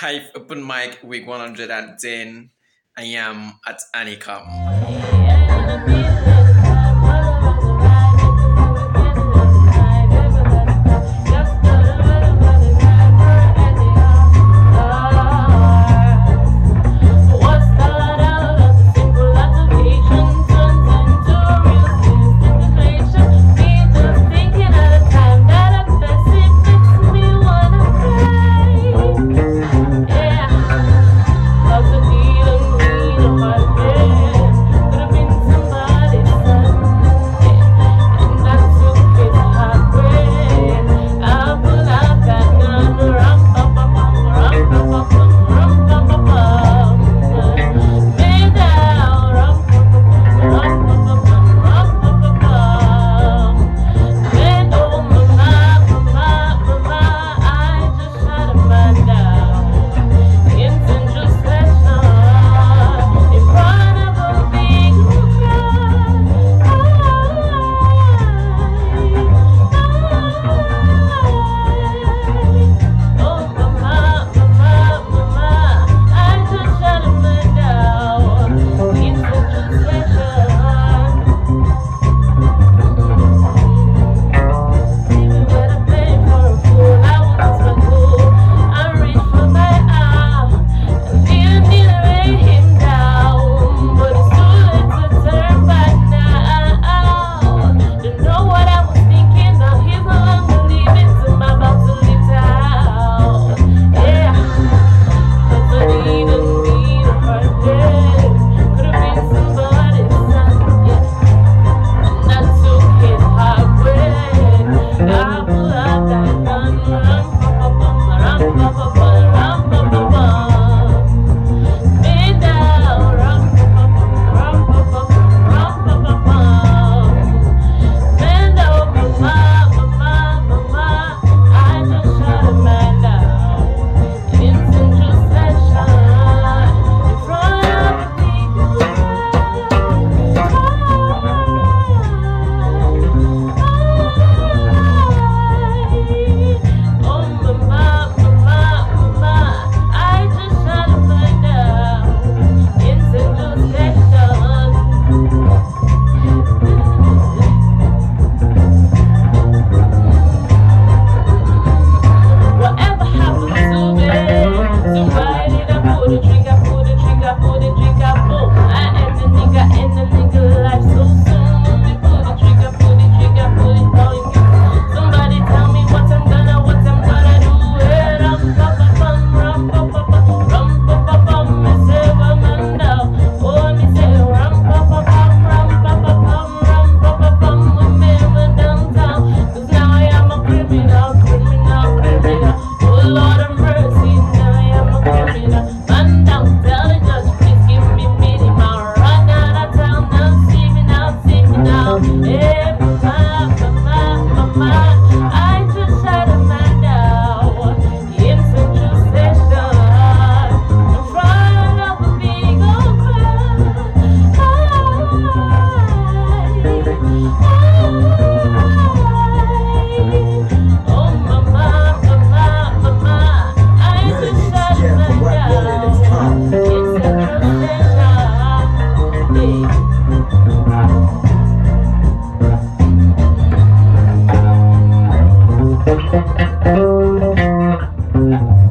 Hive Open Mic Week 110. I am at Anikam. Thank you.